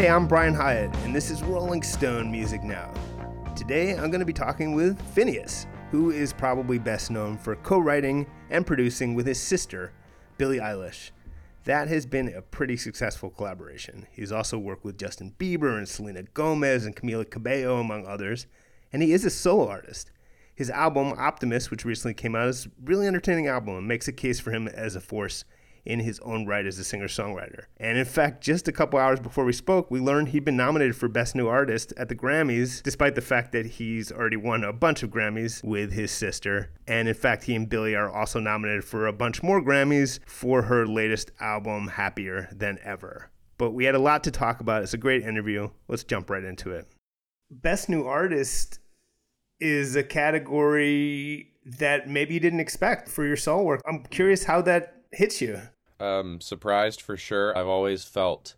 Hey, I'm Brian Hiatt, and this is Rolling Stone Music Now. Today, I'm going to be talking with Finneas, who is probably best known for co writing and producing with his sister, Billie Eilish. That has been a pretty successful collaboration. He's also worked with Justin Bieber and Selena Gomez and Camila Cabello, among others, and he is a solo artist. His album, Optimist, which recently came out, is a really entertaining album and makes a case for him as a force in his own right as a singer songwriter. And in fact, just a couple hours before we spoke, we learned he'd been nominated for Best New Artist at the Grammys, despite the fact that he's already won a bunch of Grammys with his sister. And in fact, he and Billie are also nominated for a bunch more Grammys for her latest album, Happier Than Ever. But we had a lot to talk about. It's a great interview. Let's jump right into it. Best New Artist is a category that maybe you didn't expect for your solo work. I'm curious how that hits you? Um, surprised for sure. I've always felt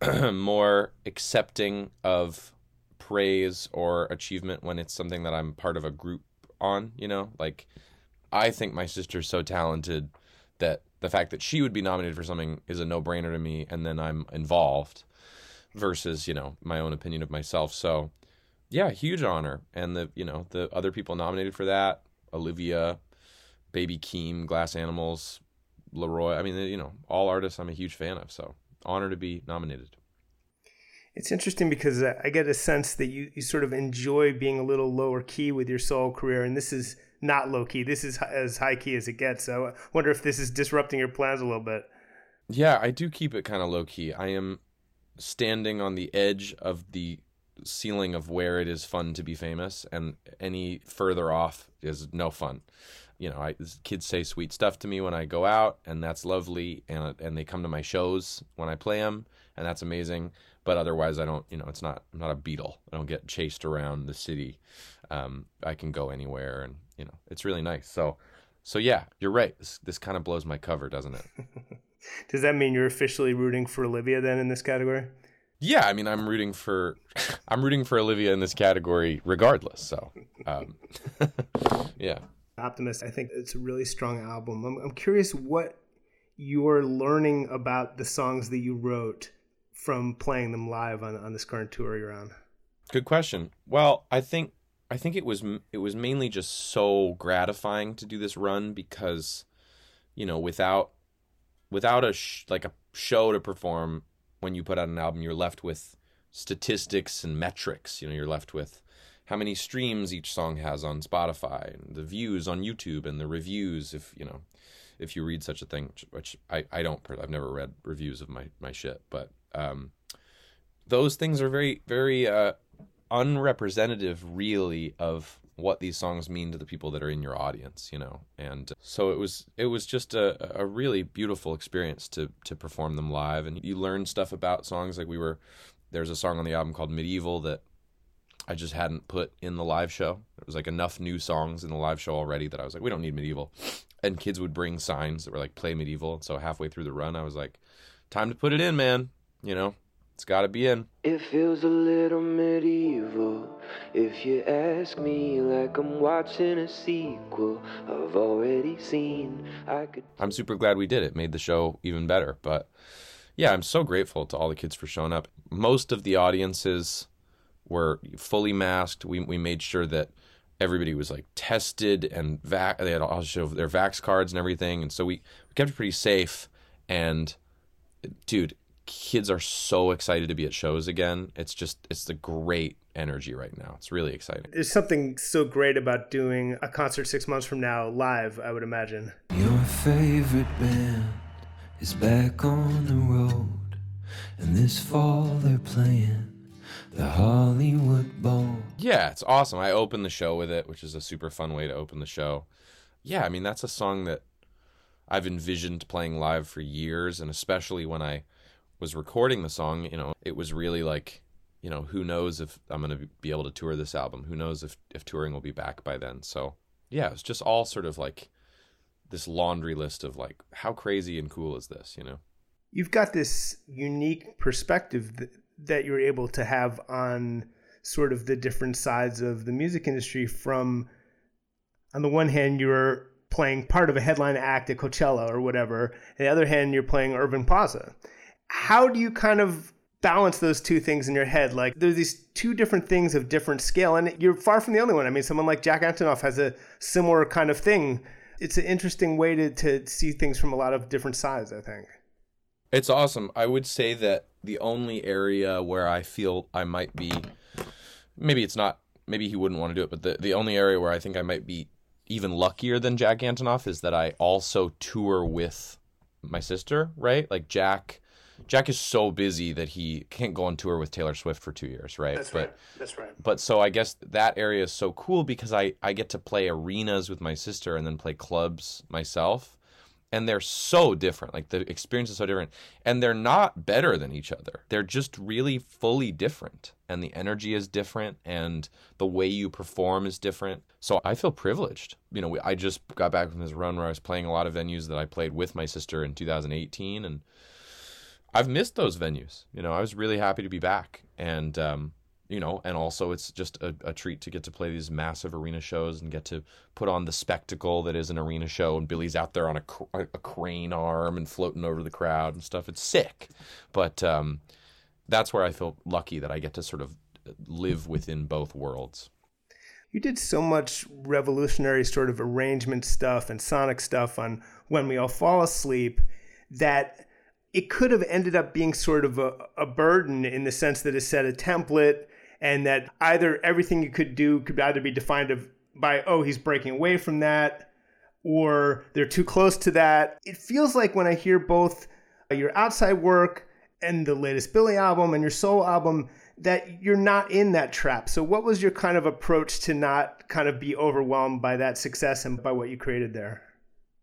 more accepting of praise or achievement when it's something that I'm part of a group on, you know? Like I think my sister's so talented that the fact that she would be nominated for something is a no-brainer to me and then I'm involved versus, you know, my own opinion of myself. So, yeah, huge honor. And the, you know, the other people nominated for that, Olivia, Baby Keem, Glass Animals, LAROI. I mean, you know, all artists I'm a huge fan of. So honor to be nominated. It's interesting because I get a sense that you, you sort of enjoy being a little lower key with your solo career, and this is not low key. This is as high key as it gets. So I wonder if this is disrupting your plans a little bit. Yeah, I do keep it kind of low key. I am standing on the edge of the ceiling of where it is fun to be famous, and any further off is no fun you know, I kids say sweet stuff to me when I go out, and that's lovely, and and they come to my shows when I play them, and that's amazing. But otherwise, I don't, you know, it's not I'm not a Beatle. I don't get chased around the city. Um, I can go anywhere, and you know, it's really nice. So, so yeah, you're right. This this kind of blows my cover, doesn't it? Does that mean you're officially rooting for Olivia then in this category? Yeah, I mean, I'm rooting for I'm rooting for Olivia in this category regardless. So, um, yeah. Optimist, I think it's a really strong album. I'm, I'm curious what you're learning about the songs that you wrote from playing them live on, on this current tour you're on. Good question. Well, I think I think it was it was mainly just so gratifying to do this run because, you know, without without a sh- like a show to perform when you put out an album, you're left with statistics and metrics. You know, you're left with how many streams each song has on Spotify, and the views on YouTube, and the reviews. If you know, if you read such a thing, which, I, I don't, I've never read reviews of my my shit, but um, those things are very very uh, unrepresentative, really, of what these songs mean to the people that are in your audience, you know. And so it was it was just a, a really beautiful experience to to perform them live and you learn stuff about songs like we were there's a song on the album called Medieval that I just hadn't put in the live show. There was like enough new songs in the live show already that I was like, we don't need medieval. And kids would bring signs that were like play medieval. So halfway through the run, I was like, time to put it in, man. You know, it's got to be in. It feels a little medieval if you ask me, like I'm watching a sequel I've already seen. I could. I'm super glad we did it. Made the show even better. But yeah, I'm so grateful to all the kids for showing up. Most of the audiences were fully masked. We we made sure that everybody was like tested and vac. They had also their vax cards and everything, and so we, we kept it pretty safe. And dude, kids are so excited to be at shows again. It's just it's the great energy right now. It's really exciting. There's something so great about doing a concert six months from now live. I would imagine. Your favorite band is back on the road, and this fall they're playing the Hollywood Bowl. Yeah, it's awesome. I opened the show with it, which is a super fun way to open the show. Yeah, I mean that's a song that I've envisioned playing live for years, and especially when I was recording the song, you know, it was really like, you know, who knows if I'm going to be able to tour this album? Who knows if if touring will be back by then? So yeah, it's just all sort of like this laundry list of like how crazy and cool is this, you know? You've got this unique perspective that, that you're able to have on sort of the different sides of the music industry from on the one hand you're playing part of a headline act at Coachella or whatever. On the other hand, you're playing Irving Plaza. How do you kind of balance those two things in your head? Like there's these two different things of different scale, and you're far from the only one. I mean, someone like Jack Antonoff has a similar kind of thing. It's an interesting way to, to see things from a lot of different sides, I think. It's awesome. I would say that the only area where I feel I might be maybe it's not maybe he wouldn't want to do it, but the, the only area where I think I might be even luckier than Jack Antonoff is that I also tour with my sister, right? Like Jack Jack is so busy that he can't go on tour with Taylor Swift for two years, right? That's but, right. That's right. But so I guess that area is so cool because I, I get to play arenas with my sister and then play clubs myself and they're so different. Like the experience is so different, and they're not better than each other. They're just really fully different, and the energy is different, and the way you perform is different. So I feel privileged. You know, we, I just got back from this run where I was playing a lot of venues that I played with my sister in 2018, and I've missed those venues. You know, I was really happy to be back, and um, you know, and also it's just a, a, treat to get to play these massive arena shows and get to put on the spectacle that is an arena show. And Billie's out there on a, cr- a crane arm and floating over the crowd and stuff. It's sick, but um, that's where I feel lucky that I get to sort of live within both worlds. You did so much revolutionary sort of arrangement stuff and sonic stuff on When We All Fall Asleep that it could have ended up being sort of a, a burden in the sense that it set a template and that either everything you could do could either be defined of by oh he's breaking away from that or they're too close to that. It feels like when i hear both uh, your outside work and the latest Billie album and your solo album that you're not in that trap. So what was your kind of approach to not kind of be overwhelmed by that success and by what you created there?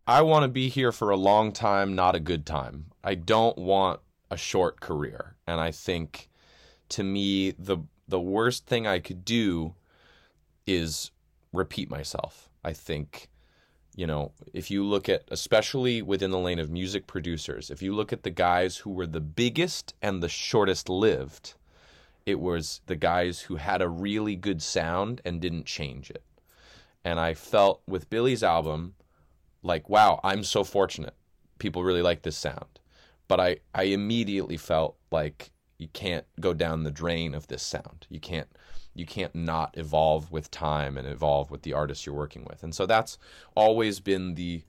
I want to be here for a long time not a good time. I don't want a short career. And i think to me the the worst thing I could do is repeat myself. I think, you know, if you look at, especially within the lane of music producers, if you look at the guys who were the biggest and the shortest lived, it was the guys who had a really good sound and didn't change it. And I felt with Billie's album, like, wow, I'm so fortunate. People really like this sound. But I, I immediately felt like you can't go down the drain of this sound. You can't you can't not evolve with time and evolve with the artist you're working with. And so that's always been the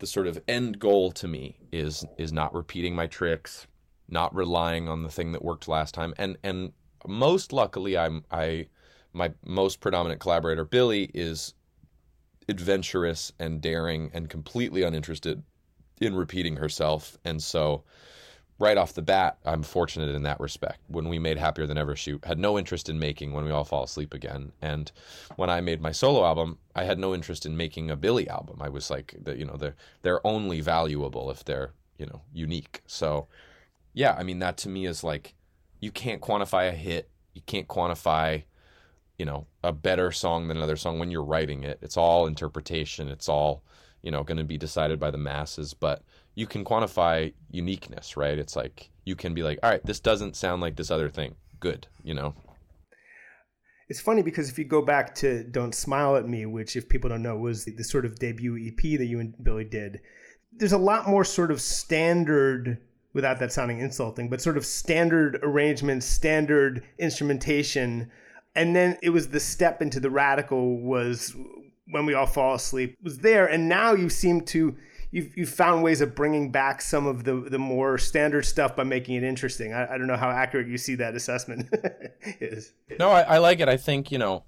the sort of end goal to me is is not repeating my tricks, not relying on the thing that worked last time. And and most luckily I'm I my most predominant collaborator Billie is adventurous and daring and completely uninterested in repeating herself. And so right off the bat, I'm fortunate in that respect. When we made Happier Than Ever, she had no interest in making When We All Fall Asleep Again. And when I made my solo album, I had no interest in making a Billie album. I was like, you know, they're they're only valuable if they're you know unique. So, yeah, I mean that to me is like, you can't quantify a hit. You can't quantify, you know, a better song than another song when you're writing it. It's all interpretation. It's all you know going to be decided by the masses, but you can quantify uniqueness, right? It's like you can be like, all right, this doesn't sound like this other thing. Good, you know. It's funny because if you go back to "Don't Smile at Me," which, if people don't know, was the, the sort of debut EP that you and Billie did, there's a lot more sort of standard without that sounding insulting, but sort of standard arrangements, standard instrumentation. And then it was the step into the radical was when we all fall asleep was there. And now you seem to you've, you've found ways of bringing back some of the, the more standard stuff by making it interesting. I, I don't know how accurate you see that assessment is. No, I, I like it. I think, you know,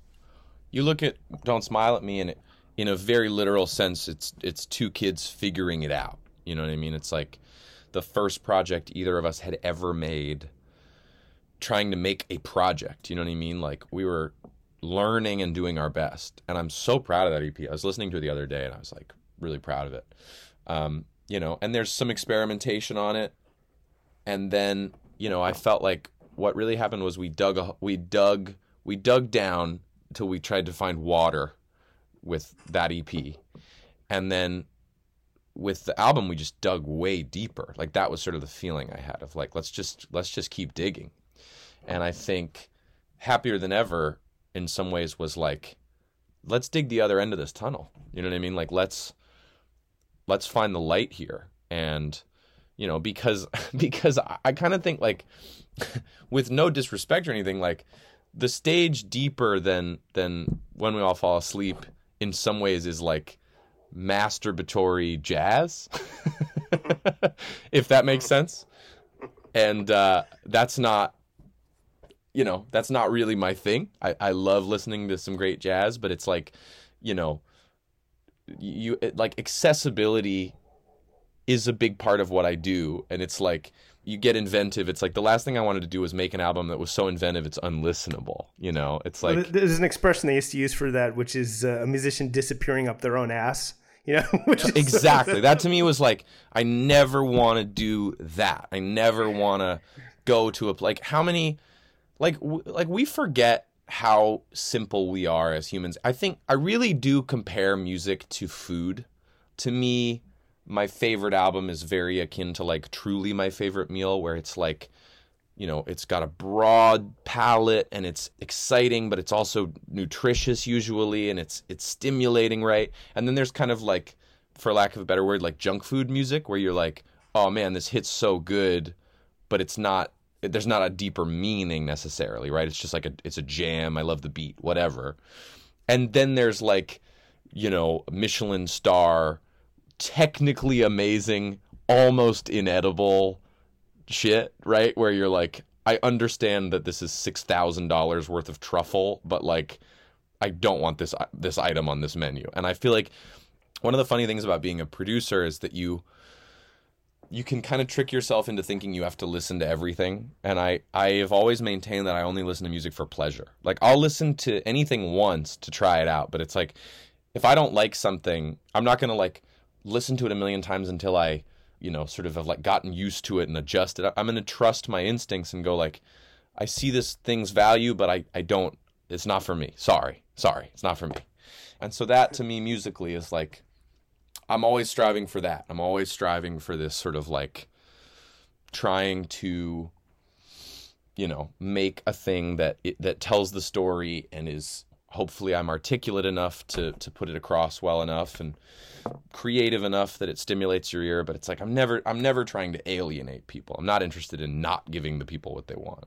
you look at Don't Smile at Me and in a very literal sense, it's, it's two kids figuring it out. You know what I mean? It's like the first project either of us had ever made trying to make a project. You know what I mean? Like we were learning and doing our best. And I'm so proud of that EP. I was listening to it the other day and I was like really proud of it. Um, you know, and there's some experimentation on it. And then, you know, I felt like what really happened was we dug a, we dug we dug down till we tried to find water with that EP. And then with the album we just dug way deeper. Like that was sort of the feeling I had of like let's just let's just keep digging. And I think happier than ever in some ways was like let's dig the other end of this tunnel. You know what I mean? Like let's let's find the light here. And you know because because I, I kind of think like with no disrespect or anything like the stage deeper than than when we all fall asleep in some ways is like masturbatory jazz if that makes sense. And uh, that's not you know that's not really my thing. I, I love listening to some great jazz but it's like you know you like accessibility is a big part of what I do and it's like you get inventive. It's like the last thing I wanted to do was make an album that was so inventive it's unlistenable you know? It's like well, there's an expression they used to use for that which is uh, a musician disappearing up their own ass you know? Exactly. That to me was like I never want to do that. I never want to go to a like how many like w- like we forget how simple we are as humans. I think I really do compare music to food. To me, my favorite album is very akin to like truly my favorite meal where it's like you know, it's got a broad palette and it's exciting, but it's also nutritious usually and it's it's stimulating, right? And then there's kind of like for lack of a better word, like junk food music where you're like, "Oh man, this hits so good, but it's not there's not a deeper meaning necessarily, right? It's just like a it's a jam. I love the beat, whatever. And then there's like, you know, Michelin star, technically amazing, almost inedible shit, right? Where you're like, I understand that this is six thousand dollars worth of truffle, but like, I don't want this this item on this menu. And I feel like one of the funny things about being a producer is that you you can kind of trick yourself into thinking you have to listen to everything and i i have always maintained that i only listen to music for pleasure. Like i'll listen to anything once to try it out but it's like if i don't like something i'm not to like listen to it a million times until i you know sort of have like gotten used to it and adjusted. I'm to trust my instincts and go like i see this thing's value but i i don't it's not for me. Sorry. Sorry. It's not for me. And so that to me musically is like I'm always striving for that. I'm always striving for this sort of like trying to you know, make a thing that it, that tells the story and is hopefully I'm articulate enough to to put it across well enough and creative enough that it stimulates your ear, but it's like I'm never I'm never trying to alienate people. I'm not interested in not giving the people what they want.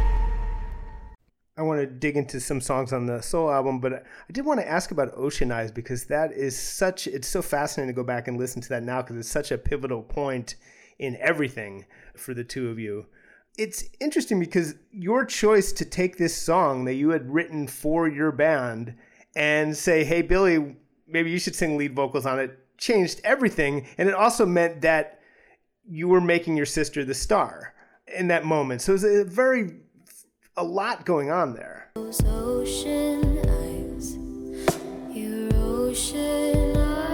I want to dig into some songs on the Soul album, but I did want to ask about Ocean Eyes because that is such, it's so fascinating to go back and listen to that now because it's such a pivotal point in everything for the two of you. It's interesting because your choice to take this song that you had written for your band and say, hey, Billie, maybe you should sing lead vocals on it, changed everything. And it also meant that you were making your sister the star in that moment. So it was a very a lot going on there. Ocean eyes, ocean eyes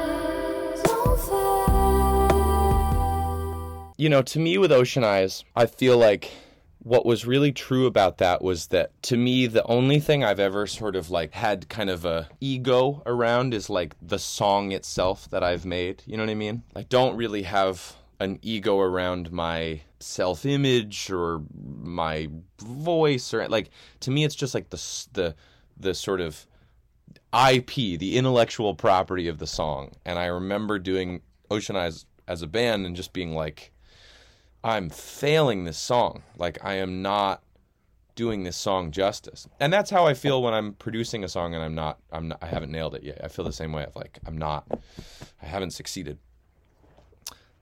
you know, to me with Ocean Eyes, I feel like what was really true about that was that to me the only thing I've ever sort of like had kind of a ego around is like the song itself that I've made. You know what I mean? I don't really have an ego around my self image or my voice or like to me it's just like the the the sort of IP, the intellectual property of the song. And I remember doing Ocean Eyes as a band and just being like I'm failing this song. Like I am not doing this song justice. And that's how I feel when I'm producing a song and I'm not I'm not, I haven't nailed it yet. I feel the same way of like I'm not I haven't succeeded.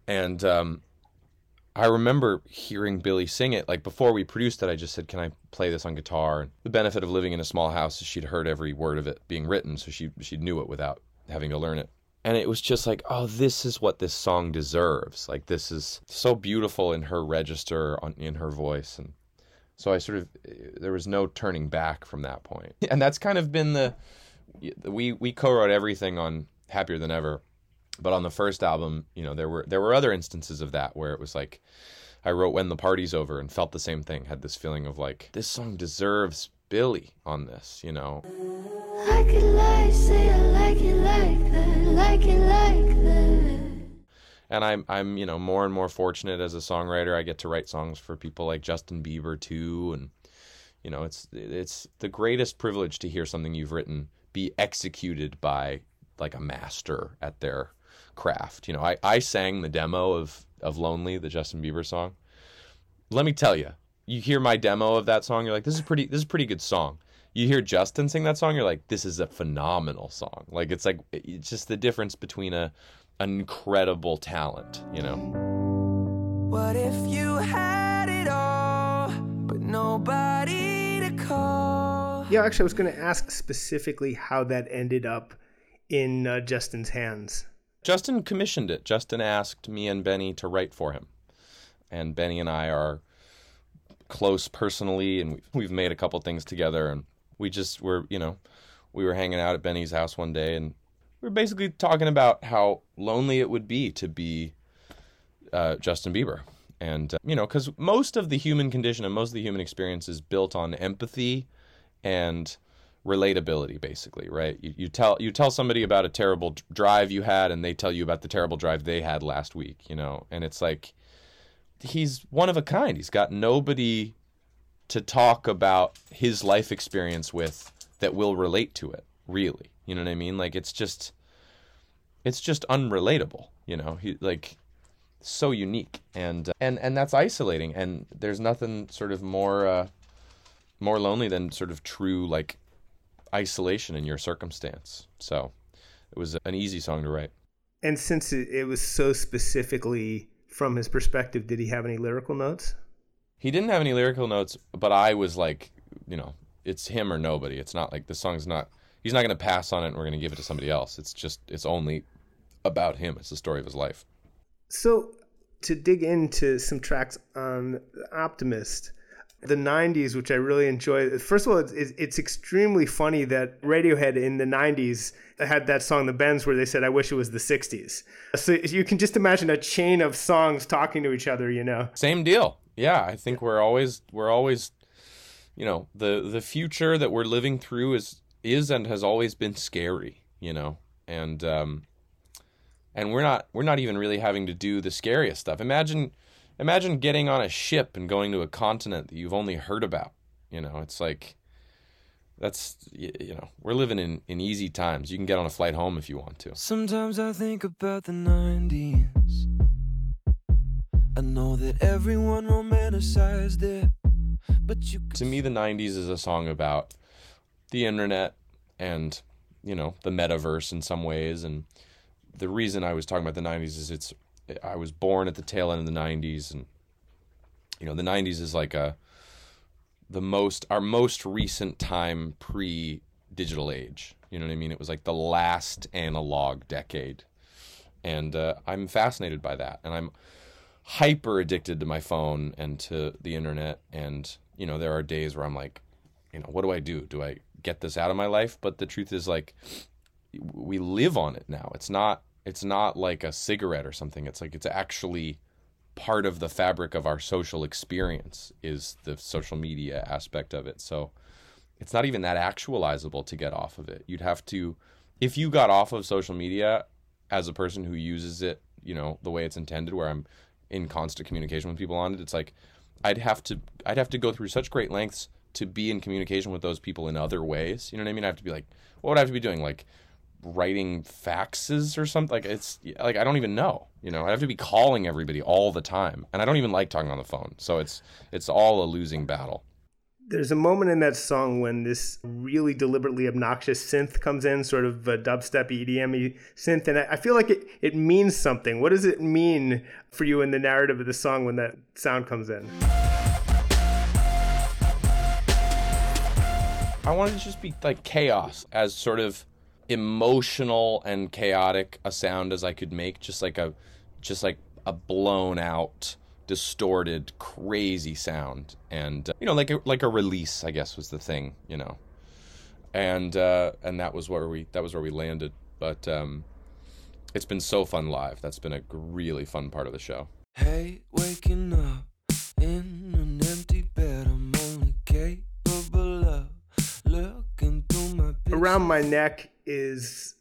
And um I remember hearing Billie sing it. Like before we produced it, I just said, "Can I play this on guitar?" The benefit of living in a small house is she'd heard every word of it being written, so she she knew it without having to learn it. And it was just like, oh, this is what this song deserves. Like this is so beautiful in her register, on, in her voice, and so I sort of there was no turning back from that point. And that's kind of been the we we co-wrote everything on Happier Than Ever but on the first album, you know, there were there were other instances of that where it was like I wrote When the Party's Over and felt the same thing, had this feeling of like this song deserves Billie on this, you know. Like it like, say I like it like that, like it like that. And I'm I'm, you know, more and more fortunate as a songwriter. I get to write songs for people like Justin Bieber too and you know, it's it's the greatest privilege to hear something you've written be executed by like a master at their craft. You know, I, I sang the demo of, of Lonely, the Justin Bieber song. Let me tell you, you hear my demo of that song, you're like, this is pretty this is a pretty good song. You hear Justin sing that song, you're like, this is a phenomenal song. Like it's like it's just the difference between a an incredible talent, you know. What if you had it all, but nobody to call? Yeah, actually, I was going to ask specifically how that ended up in uh, Justin's hands. Justin commissioned it. Justin asked me and Benny to write for him. And Benny and I are close personally, and we've made a couple things together. And we just were, you know, we were hanging out at Benny's house one day, and we were basically talking about how lonely it would be to be uh, Justin Bieber. And, uh, you know, because most of the human condition and most of the human experience is built on empathy and relatability basically right? You, you tell you tell somebody about a terrible drive you had and they tell you about the terrible drive they had last week you know? And it's like he's one of a kind. He's got nobody to talk about his life experience with that will relate to it really. You know what i mean? Like it's just it's just unrelatable you know? He like so unique. And uh, and and that's isolating. And there's nothing sort of more uh more lonely than sort of true like isolation in your circumstance. So it was an easy song to write. And since it, was so specifically from his perspective, did he have any lyrical notes? He didn't have any lyrical notes, but I was like, you know, it's him or nobody. It's not like the song's not. He's not going to pass on it, and we're going to give it to somebody else. It's just, it's only about him. It's the story of his life. So, to dig into some tracks on Optimist, the 90s, which I really enjoy. First of all, it's, it's extremely funny that Radiohead in the 90s had that song, The Bends, where they said, I wish it was the 60s. So you can just imagine a chain of songs talking to each other, you know? Same deal. Yeah, I think we're always, we're always, you know, the, the future that we're living through is, is and has always been scary, you know? And, um, and we're not, we're not even really having to do the scariest stuff. Imagine, imagine getting on a ship and going to a continent that you've only heard about. You know, it's like that's you know we're living in in easy times. You can get on a flight home if you want to. Sometimes I think about the '90s. I know that everyone romanticized it, but you. To me, the '90s is a song about the internet and you know the metaverse in some ways and the reason I was talking about the 90s is it's I was born at the tail end of the 90s and you know the 90s is like a the most our most recent time pre digital age. You know what i mean? It was like the last analog decade. And uh, i'm fascinated by that and i'm hyper addicted to my phone and to the internet. And you know there are days where i'm like you know what do i do? Do i get this out of my life? But the truth is like we live on it now. It's not it's not like a cigarette or something. It's like it's actually part of the fabric of our social experience is the social media aspect of it. So it's not even that actualizable to get off of it. You'd have to if you got off of social media as a person who uses it, you know, the way it's intended where I'm in constant communication with people on it, it's like I'd have to I'd have to go through such great lengths to be in communication with those people in other ways. You know what I mean? I have to be like, what would I have to be doing? Like writing faxes or something. Like it's like I don't even know. You know, I have to be calling everybody all the time, and I don't even like talking on the phone. So it's it's all a losing battle. There's a moment in that song when this really deliberately obnoxious synth comes in, sort of a dubstep EDM synth, and I feel like it, it means something. What does it mean for you in the narrative of the song when that sound comes in? I wanted to just be like chaos as sort of emotional and chaotic a sound as I could make, just like a just like a blown out distorted, crazy sound, and uh, you know, like a, like a release, I guess was the thing, you know, and uh, and that was where we that was where we landed. But um, it's been so fun live. That's been a really fun part of the show. Hey, waking up in an empty bed. I'm only capable of looking through my Around My Neck is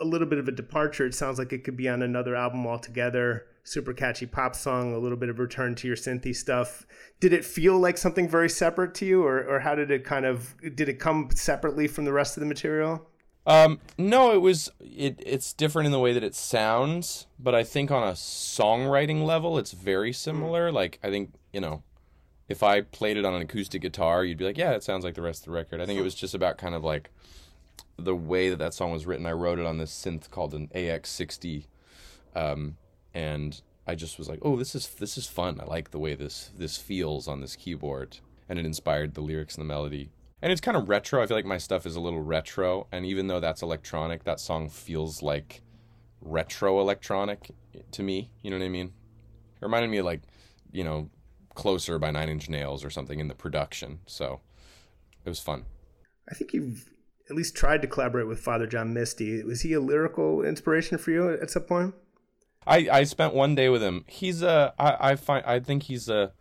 a little bit of a departure. It sounds like it could be on another album altogether. Super catchy pop song, a little bit of return to your synthy stuff. Did it feel like something very separate to you, or, or how did it kind of did it come separately from the rest of the material? Um, no, it was it. It's different in the way that it sounds, but I think on a songwriting level, it's very similar. Like I think you know, if I played it on an acoustic guitar, you'd be like, yeah, it sounds like the rest of the record. I think it was just about kind of like the way that that song was written. I wrote it on this synth called an AX60, um, and I just was like, oh, this is this is fun. I like the way this this feels on this keyboard, and it inspired the lyrics and the melody. And it's kind of retro. I feel like my stuff is a little retro, and even though that's electronic, that song feels like retro electronic to me. You know what I mean? It reminded me of like, you know, Closer by Nine Inch Nails or something in the production. So it was fun. I think you've at least tried to collaborate with Father John Misty. Was he a lyrical inspiration for you at some point? I, I spent one day with him. He's a I, I find I think he's a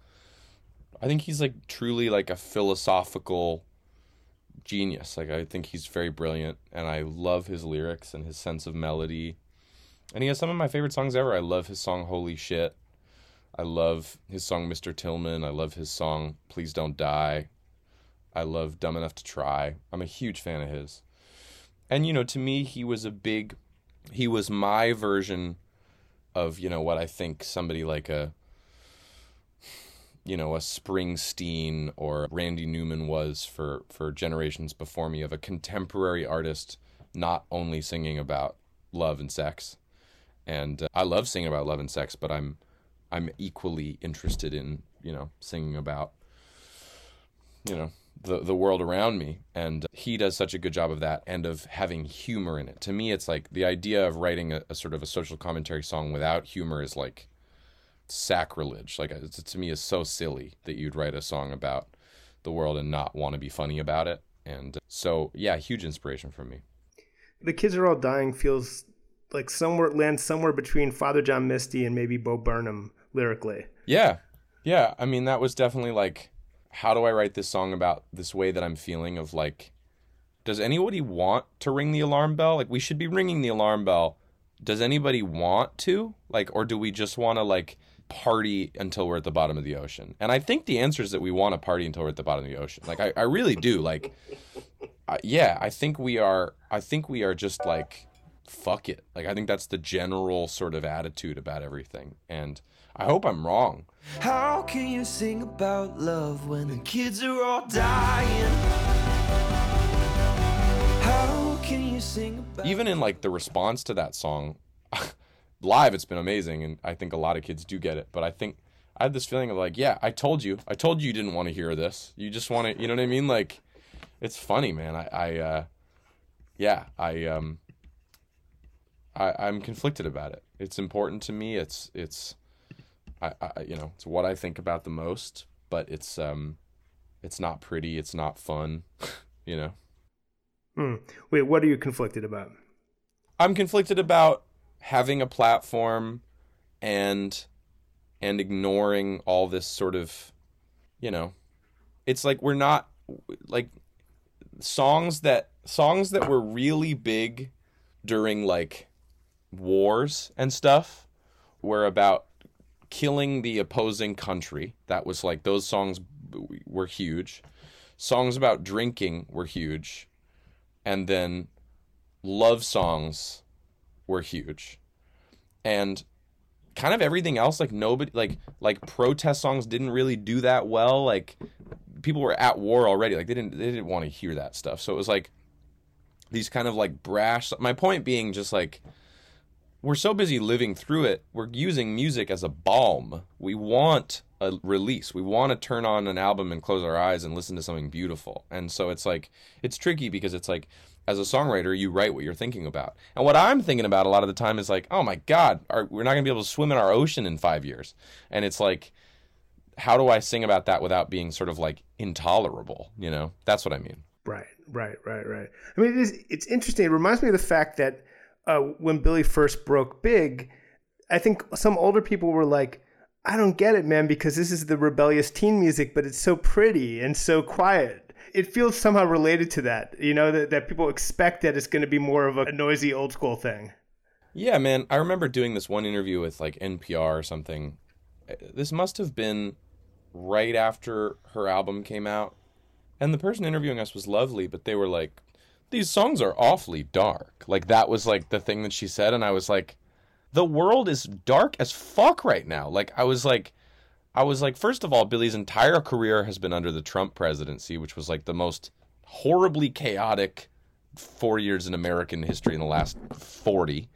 I think he's like truly like a philosophical genius. Like I think he's very brilliant and I love his lyrics and his sense of melody. And he has some of my favorite songs ever. I love his song Holy Shit. I love his song Mr. Tillman. I love his song Please Don't Die. I love Dumb Enough to Try. I'm a huge fan of his. And you know, to me he was a big he was my version of, you know, what I think somebody like a you know, a Springsteen or Randy Newman was for for generations before me of a contemporary artist not only singing about love and sex. And uh, I love singing about love and sex, but I'm I'm equally interested in, you know, singing about you know, the the world around me and he does such a good job of that and of having humor in it. To me it's like the idea of writing a, a sort of a social commentary song without humor is like sacrilege. Like to me is so silly that you'd write a song about the world and not want to be funny about it. And so yeah, huge inspiration for me. The kids are all dying feels like somewhere lands somewhere between Father John Misty and maybe Bo Burnham lyrically. Yeah. Yeah, I mean that was definitely like how do I write this song about this way that I'm feeling of like does anybody want to ring the alarm bell? Like we should be ringing the alarm bell. Does anybody want to? Like or do we just want to like party until we're at the bottom of the ocean? And I think the answer is that we want to party until we're at the bottom of the ocean. Like I, I really do. Like yeah, I think we are I think we are just like fuck it. Like I think that's the general sort of attitude about everything. And I hope I'm wrong. How can you sing about love when the kids are all dying? How can you sing about Even in like the response to that song, live it's been amazing and I think a lot of kids do get it, but I think I had this feeling of like, yeah, I told you. I told you you didn't want to hear this. You just want to, you know what I mean? Like it's funny, man. I I uh yeah, I um I I'm conflicted about it. It's important to me. It's it's I, I you know, it's what I think about the most, but it's um it's not pretty, it's not fun, you know. Hmm. Wait, what are you conflicted about? I'm conflicted about having a platform and and ignoring all this sort of you know it's like we're not like songs that songs that were really big during like wars and stuff were about killing the opposing country that was like those songs were huge songs about drinking were huge and then love songs were huge and kind of everything else like nobody like like protest songs didn't really do that well like people were at war already. Like they didn't they didn't want to hear that stuff. So it was like these kind of like brash. My point being just like we're so busy living through it. We're using music as a balm. We want a release. We want to turn on an album and close our eyes and listen to something beautiful. And so it's like it's tricky because it's like as a songwriter, you write what you're thinking about. And what I'm thinking about a lot of the time is like, oh my God, our, we're not going to be able to swim in our ocean in five years. And it's like, how do I sing about that without being sort of like intolerable? You know, that's what I mean. Right, right, right, right. I mean, it is, it's interesting. It reminds me of the fact that uh, when Billie first broke big, I think some older people were like, I don't get it, man, because this is the rebellious teen music, but it's so pretty and so quiet it feels somehow related to that. You know that that people expect that it's going to be more of a noisy old school thing. Yeah, man. I remember doing this one interview with like NPR or something. This must have been right after her album came out. And the person interviewing us was lovely, but they were like, these songs are awfully dark. Like, that was like the thing that she said. And I was like, the world is dark as fuck right now. Like, I was like, I was like, first of all, Billie's entire career has been under the Trump presidency, which was like the most horribly chaotic four years in American history in the last 40.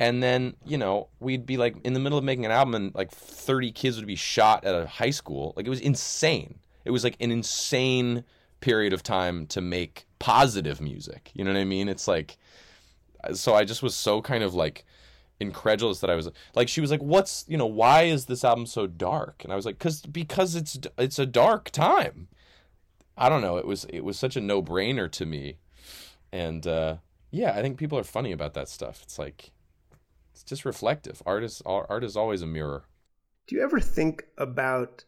And then, you know, we'd be like in the middle of making an album and like 30 kids would be shot at a high school. Like it was insane. It was like an insane period of time to make positive music. You know what I mean? It's like, so I just was so kind of like, incredulous that I was like she was like what's you know why is this album so dark? And I was like cuz because it's it's a dark time I don't know. It was it was such a no-brainer to me. And uh yeah I think people are funny about that stuff. It's like it's just reflective. Art is art is always a mirror. Do you ever think about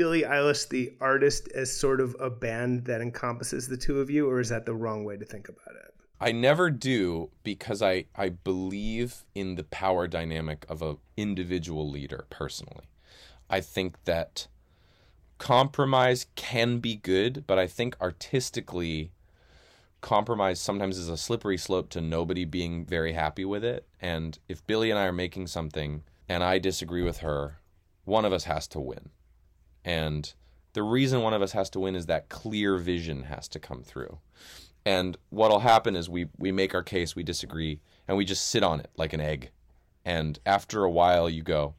Billie Eilish the artist as sort of a band that encompasses the two of you or is that the wrong way to think about it I never do because I, I believe in the power dynamic of an individual leader personally. I think that compromise can be good, but I think artistically, compromise sometimes is a slippery slope to nobody being very happy with it. And if Billie and I are making something and I disagree with her, one of us has to win. And the reason one of us has to win is that clear vision has to come through. And what'll happen is we we make our case, we disagree, and we just sit on it like an egg. And after a while, you go,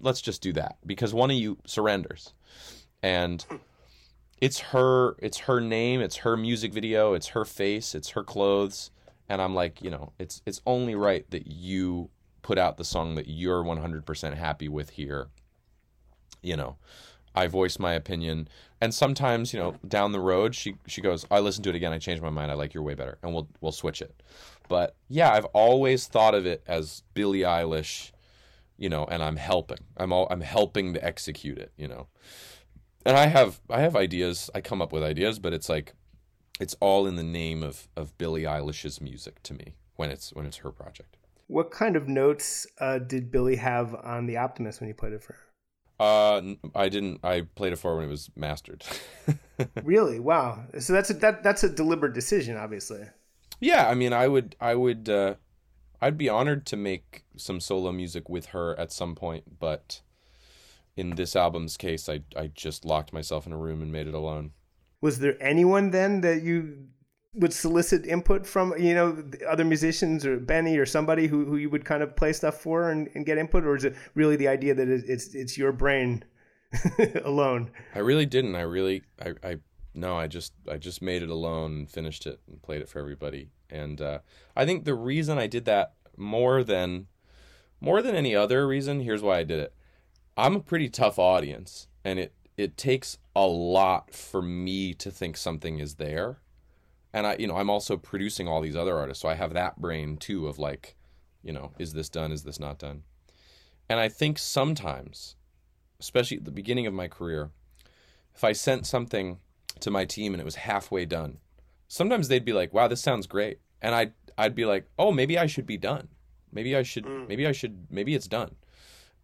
let's just do that because one of you surrenders, and it's her it's her name, it's her music video, it's her face, it's her clothes, and I'm like, you know, it's it's only right that you put out the song that you're 100% happy with here. You know, I voice my opinion, and sometimes you know down the road she she goes, I listen to it again, I changed my mind, I like your way better, and we'll we'll switch it. But yeah, I've always thought of it as Billie Eilish, you know, and I'm helping. I'm all I'm helping to execute it, you know. And I have I have ideas. I come up with ideas, but it's like it's all in the name of of Billie Eilish's music to me when it's when it's her project. What kind of notes uh, did Billie have on the Optimist when you played it for her? Uh, I didn't. I played it for when it was mastered. really? Wow. So that's a that that's a deliberate decision, obviously. Yeah, I mean, I would, I would, uh, I'd be honored to make some solo music with her at some point, but in this album's case, I I just locked myself in a room and made it alone. Was there anyone then that you would solicit input from you know other musicians or Benny or somebody who, who you would kind of play stuff for and, and get input, or is it really the idea that it's it's your brain alone? I really didn't. I really I, I no. I just I just made it alone and finished it and played it for everybody. And uh, I think the reason I did that more than more than any other reason, here's why I did it. I'm a pretty tough audience, and it it takes a lot for me to think something is there and I, you know, I'm also producing all these other artists, so I have that brain too of like, you know, is this done? Is this not done? And I think sometimes, especially at the beginning of my career, if I sent something to my team and it was halfway done, sometimes they'd be like, "Wow, this sounds great," and I'd I'd be like, "Oh, maybe I should be done. Maybe I should. Mm. Maybe I should. Maybe it's done."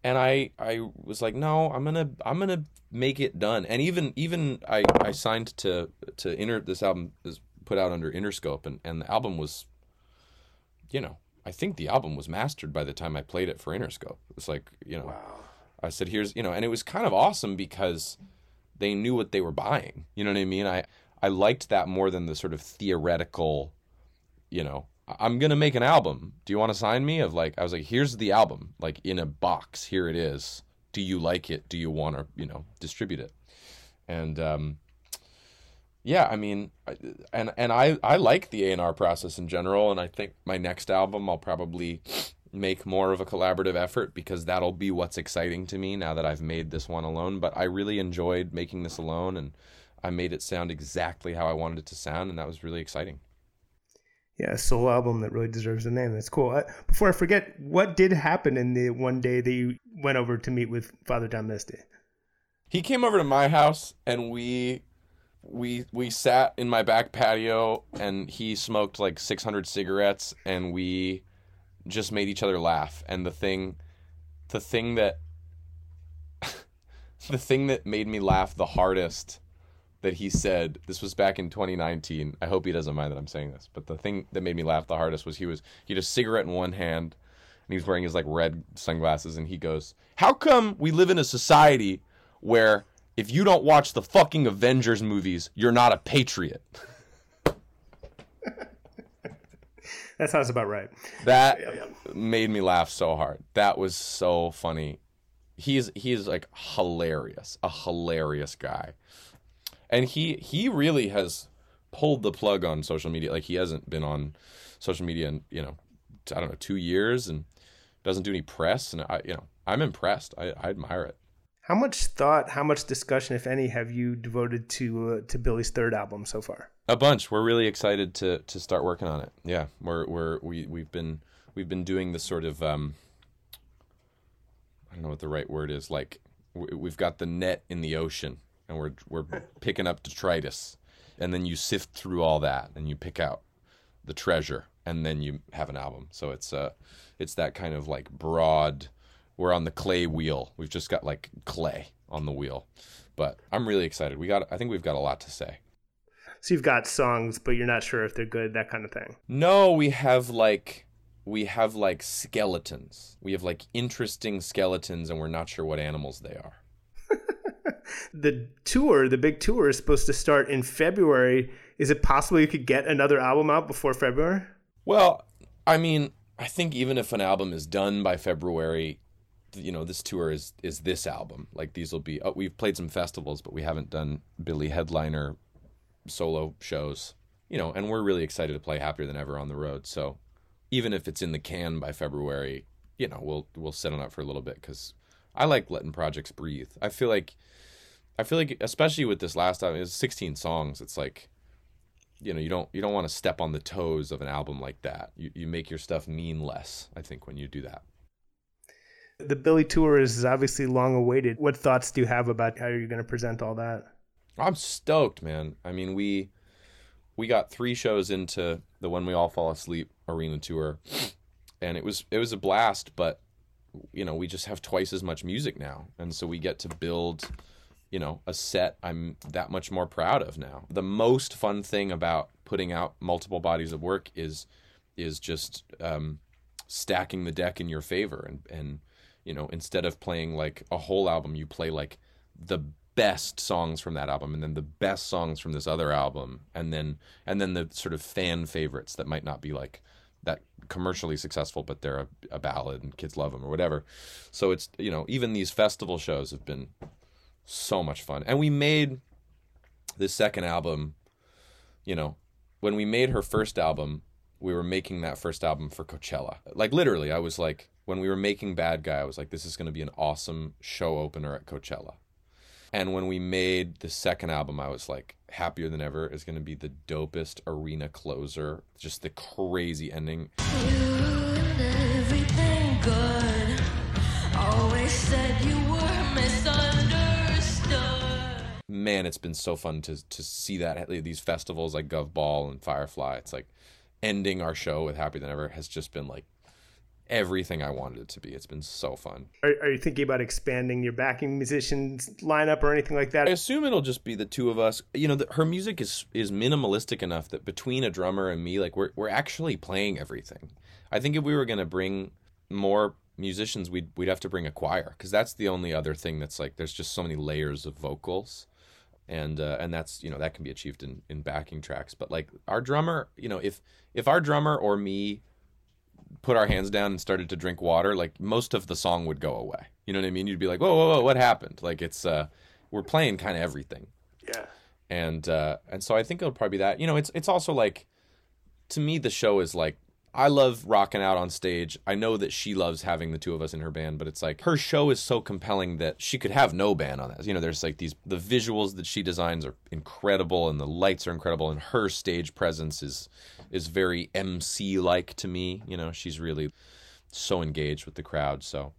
And I I was like, "No, I'm gonna I'm gonna make it done." And even even I I signed to to enter this album is put out under Interscope, and, and the album was, you know, I think the album was mastered by the time I played it for Interscope. It was like, you know, wow. I said, here's, you know, and it was kind of awesome because they knew what they were buying. You know what I mean? I I liked that more than the sort of theoretical, you know, I'm gonna make an album. Do you want to sign me? Of like, I was like, here's the album, like in a box. Here it is. Do you like it? Do you want to, you know, distribute it? And um, yeah, I mean, I- and and I I like the A and R process in general, and I think my next album I'll probably make more of a collaborative effort because that'll be what's exciting to me now that I've made this one alone. But I really enjoyed making this alone, and I made it sound exactly how I wanted it to sound, and that was really exciting. Yeah, a solo album that really deserves a name. That's cool. Uh, before I forget, what did happen in the one day that you went over to meet with Father John Misty? he came over to my house and we we we sat in my back patio and he smoked like 600 cigarettes and we just made each other laugh. And the thing the thing that the thing that made me laugh the hardest that he said this was back in 2019 i hope he doesn't mind that i'm saying this but the thing that made me laugh the hardest was he was he had a cigarette in one hand and he was wearing his like red sunglasses and he goes how come we live in a society where if you don't watch the fucking avengers movies you're not a patriot. That sounds about right. that made me laugh so hard. That was so funny. He's he's like hilarious a hilarious guy. And he he really has pulled the plug on social media. Like he hasn't been on social media in you know i don't know two years and doesn't do any press. And i you know i'm impressed. I, I admire it How much thought, how much discussion, if any, have you devoted to uh, to Billie's third album so far? a bunch. We're really excited to to start working on it. Yeah. We're we're we, we've been we've been doing this sort of um i don't know what the right word is like we- we've got the net in the ocean and we're we're picking up detritus. And then you sift through all that and you pick out the treasure and then you have an album. So it's uh it's that kind of like broad we're on the clay wheel we've just got like clay on the wheel but i'm really excited we got i think we've got a lot to say So you've got songs, but you're not sure if they're good, that kind of thing. No, we have like we have like skeletons. We have like interesting skeletons and we're not sure what animals they are. The tour, the big tour, is supposed to start in February. Is it possible you could get another album out before February? Well, I mean, I think even if an album is done by February, you know, this tour is is this album. Like these will be oh, we've played some festivals, but we haven't done Billie headliner solo shows. You know, and we're really excited to play Happier Than Ever on the road. So, even if it's in the can by February, you know, we'll we'll sit on it for a little bit cuz I like letting projects breathe. I feel like I feel like especially with this last album, it's 16 songs. It's like you know, you don't you don't want to step on the toes of an album like that. You you make your stuff mean less, I think when you do that. The Billie tour is obviously long awaited. What thoughts do you have about how you're going to present all that? I'm stoked, man. I mean, we we got 3 shows into the When We All Fall Asleep arena tour and it was it was a blast, but you know, we just have twice as much music now. And so we get to build you know, a set I'm that much more proud of now. The most fun thing about putting out multiple bodies of work is is just um, stacking the deck in your favor and and you know instead of playing like a whole album you play like the best songs from that album and then the best songs from this other album and then and then the sort of fan favorites that might not be like that commercially successful but they're a, a ballad and kids love them or whatever so it's you know even these festival shows have been so much fun. And we made this second album, you know, when we made her first album, we were making that first album for Coachella. Like literally, I was like when we were making Bad Guy, I was like this is going to be an awesome show opener at Coachella. And when we made the second album, I was like Happier Than Ever is going to be the dopest arena closer, just the crazy ending. Everything good. Always said you were misunderstood. man, it's been so fun to to see that these festivals like Gov Ball and Firefly. It's like ending our show with Happier Than Ever has just been like everything I wanted it to be. It's been so fun. Are, are you thinking about expanding your backing musicians lineup or anything like that? I assume it'll just be the two of us. You know, the, her music is is minimalistic enough that between a drummer and me, like we're we're actually playing everything. I think if we were gonna bring more musicians, we'd we'd have to bring a choir because that's the only other thing that's like there's just so many layers of vocals. and uh, and that's you know that can be achieved in in backing tracks. But like our drummer, you know, if if our drummer or me put our hands down and started to drink water, like most of the song would go away. You know what I mean? You'd be like, whoa, whoa, whoa, what happened? Like it's uh, we're playing kind of everything, Yeah. and uh, and so I think it'll probably be that. You know, it's it's also like to me the show is like I love rocking out on stage. I know that she loves having the two of us in her band, but it's like her show is so compelling that she could have no band on that. You know, there's like these the visuals that she designs are incredible and the lights are incredible and her stage presence is is very MC like to me. You know, she's really so engaged with the crowd. So,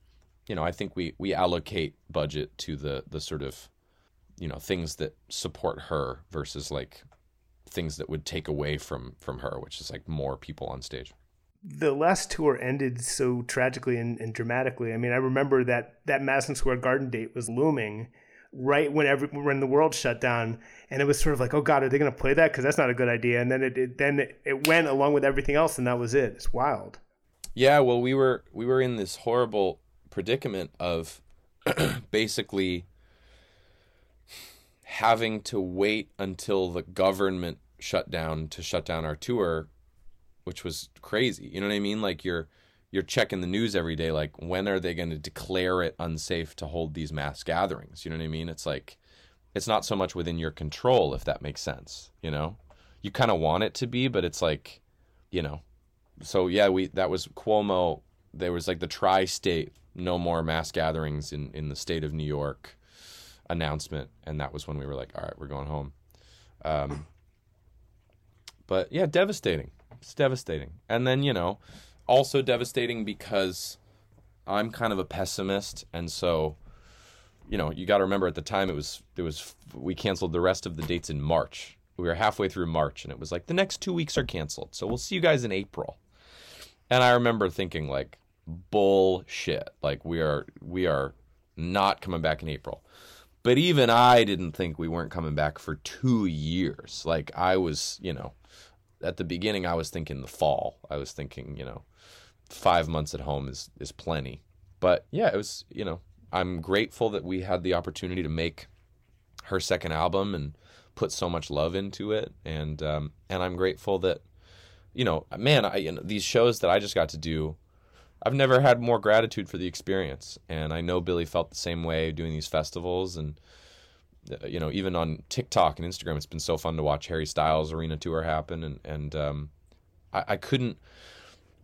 you know, I think we we allocate budget to the the sort of you know things that support her versus like things that would take away from from her, which is like more people on stage. The last tour ended so tragically and, and dramatically. I mean, I remember that that Madison Square Garden date was looming right when every when the world shut down, and it was sort of like, oh God, are they going to play that? Because that's not a good idea. And then it, it then it, it went along with everything else, and that was it. It's wild. Yeah, well, we were we were in this horrible predicament of basically having to wait until the government shut down to shut down our tour, which was crazy. You know what I mean? Like you're you're checking the news every day like when are they going to declare it unsafe to hold these mass gatherings? You know what I mean? It's like it's not so much within your control if that makes sense, you know? You kind of want it to be, but it's like, you know, so yeah, we that was Cuomo. There was like the tri-state no more mass gatherings in in the state of New York announcement, and that was when we were like, all right, we're going home. Um, but yeah, devastating. It's devastating, and then you know, also devastating because I'm kind of a pessimist, and so you know, you got to remember at the time it was it was we canceled the rest of the dates in March. We were halfway through March, and it was like the next two weeks are canceled, so we'll see you guys in April. And I remember thinking like bullshit. Like we are we are not coming back in April. But even I didn't think we weren't coming back for 2 years. Like I was, you know, at the beginning I was thinking the fall. I was thinking, you know, 5 months at home is is plenty. But yeah, it was, you know, I'm grateful that we had the opportunity to make her second album and put so much love into it and um and I'm grateful that you know, man, I, you know, these shows that I just got to do, I've never had more gratitude for the experience. And I know Billie felt the same way doing these festivals. And, uh, you know, even on TikTok and Instagram, it's been so fun to watch Harry Styles arena tour happen. And, and um, I, I couldn't.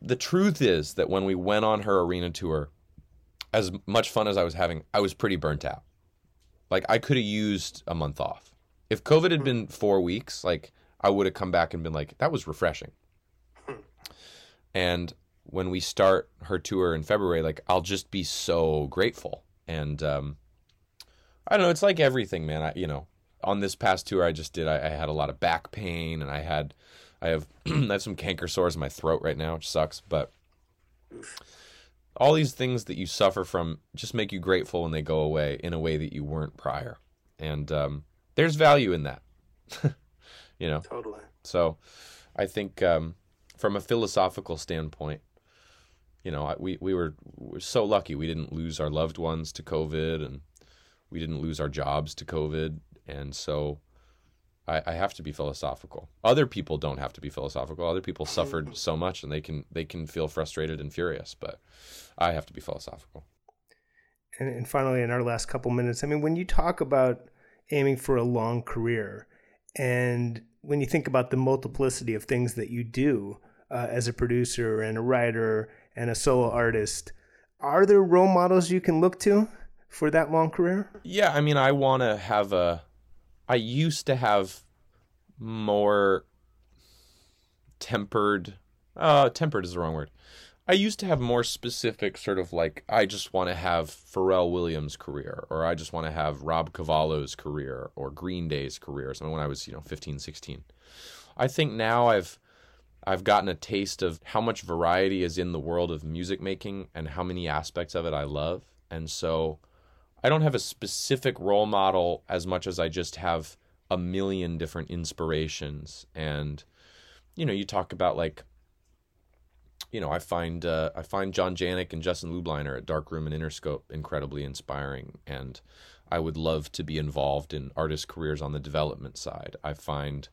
The truth is that when we went on her arena tour, as much fun as I was having, I was pretty burnt out. Like, I could have used a month off. If COVID had been four weeks, like, I would have come back and been like, that was refreshing. And when we start her tour in February, like I'll just be so grateful. And um, I don't know, it's like everything, man. I, you know, on this past tour I just did, I, I had a lot of back pain, and I had, I have, I have some canker sores in my throat right now, which sucks. But all these things that you suffer from just make you grateful when they go away in a way that you weren't prior. And um, there's value in that, you know. Totally. So, I think um, from a philosophical standpoint, you know, we we were, we were so lucky we didn't lose our loved ones to COVID, and we didn't lose our jobs to COVID, and so I, I have to be philosophical. Other people don't have to be philosophical. Other people suffered so much, and they can they can feel frustrated and furious, but I have to be philosophical. And, and finally, in our last couple minutes, I mean, when you talk about aiming for a long career, and when you think about the multiplicity of things that you do uh, as a producer and a writer and a solo artist, are there role models you can look to for that long career? Yeah, I mean, I want to have a. I used to have more tempered. Uh, tempered is the wrong word. I used to have more specific sort of like I just want to have Pharrell Williams' career or I just want to have Rob Cavallo's career or Green Day's career or something when I was, you know, 15, 16. I think now I've I've gotten a taste of how much variety is in the world of music making and how many aspects of it I love. And so I don't have a specific role model as much as I just have a million different inspirations and you know, you talk about like you know, I find uh, I find John Janick and Justin Lubliner at Darkroom and Interscope incredibly inspiring, and I would love to be involved in artist careers on the development side. I find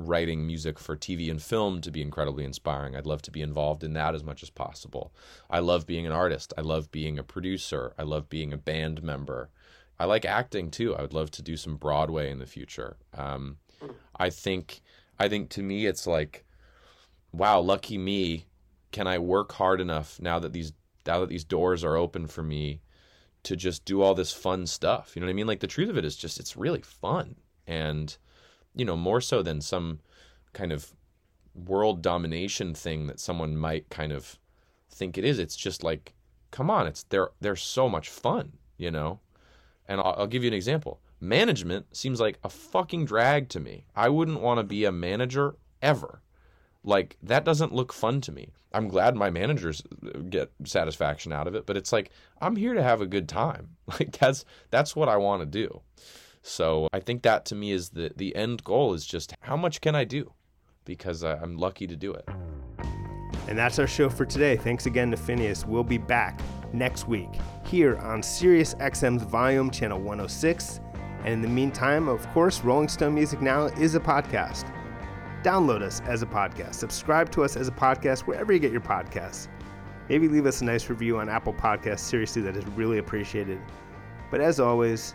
writing music for TV and film to be incredibly inspiring. I'd love to be involved in that as much as possible. I love being an artist. I love being a producer. I love being a band member. I like acting too. I would love to do some Broadway in the future. Um, I think I think to me it's like, wow, lucky me. Can I work hard enough now that these now that these doors are open for me to just do all this fun stuff? You know what I mean? Like the truth of it is just it's really fun and you know more so than some kind of world domination thing that someone might kind of think it is. It's just like, come on, it's they're they're so much fun, you know. And I'll, I'll give you an example. Management seems like a fucking drag to me. I wouldn't want to be a manager ever. Like that doesn't look fun to me. I'm glad my managers get satisfaction out of it, but it's like I'm here to have a good time. Like that's that's what I want to do. So I think that to me is the the end goal is just how much can I do? Because I- I'm lucky to do it. And that's our show for today. Thanks again to Finneas. We'll be back next week here on Sirius XM's Volume Channel 106. And in the meantime, of course, Rolling Stone Music Now is a podcast. Download us as a podcast. Subscribe to us as a podcast wherever you get your podcasts. Maybe leave us a nice review on Apple Podcasts. Seriously, that is really appreciated. But as always,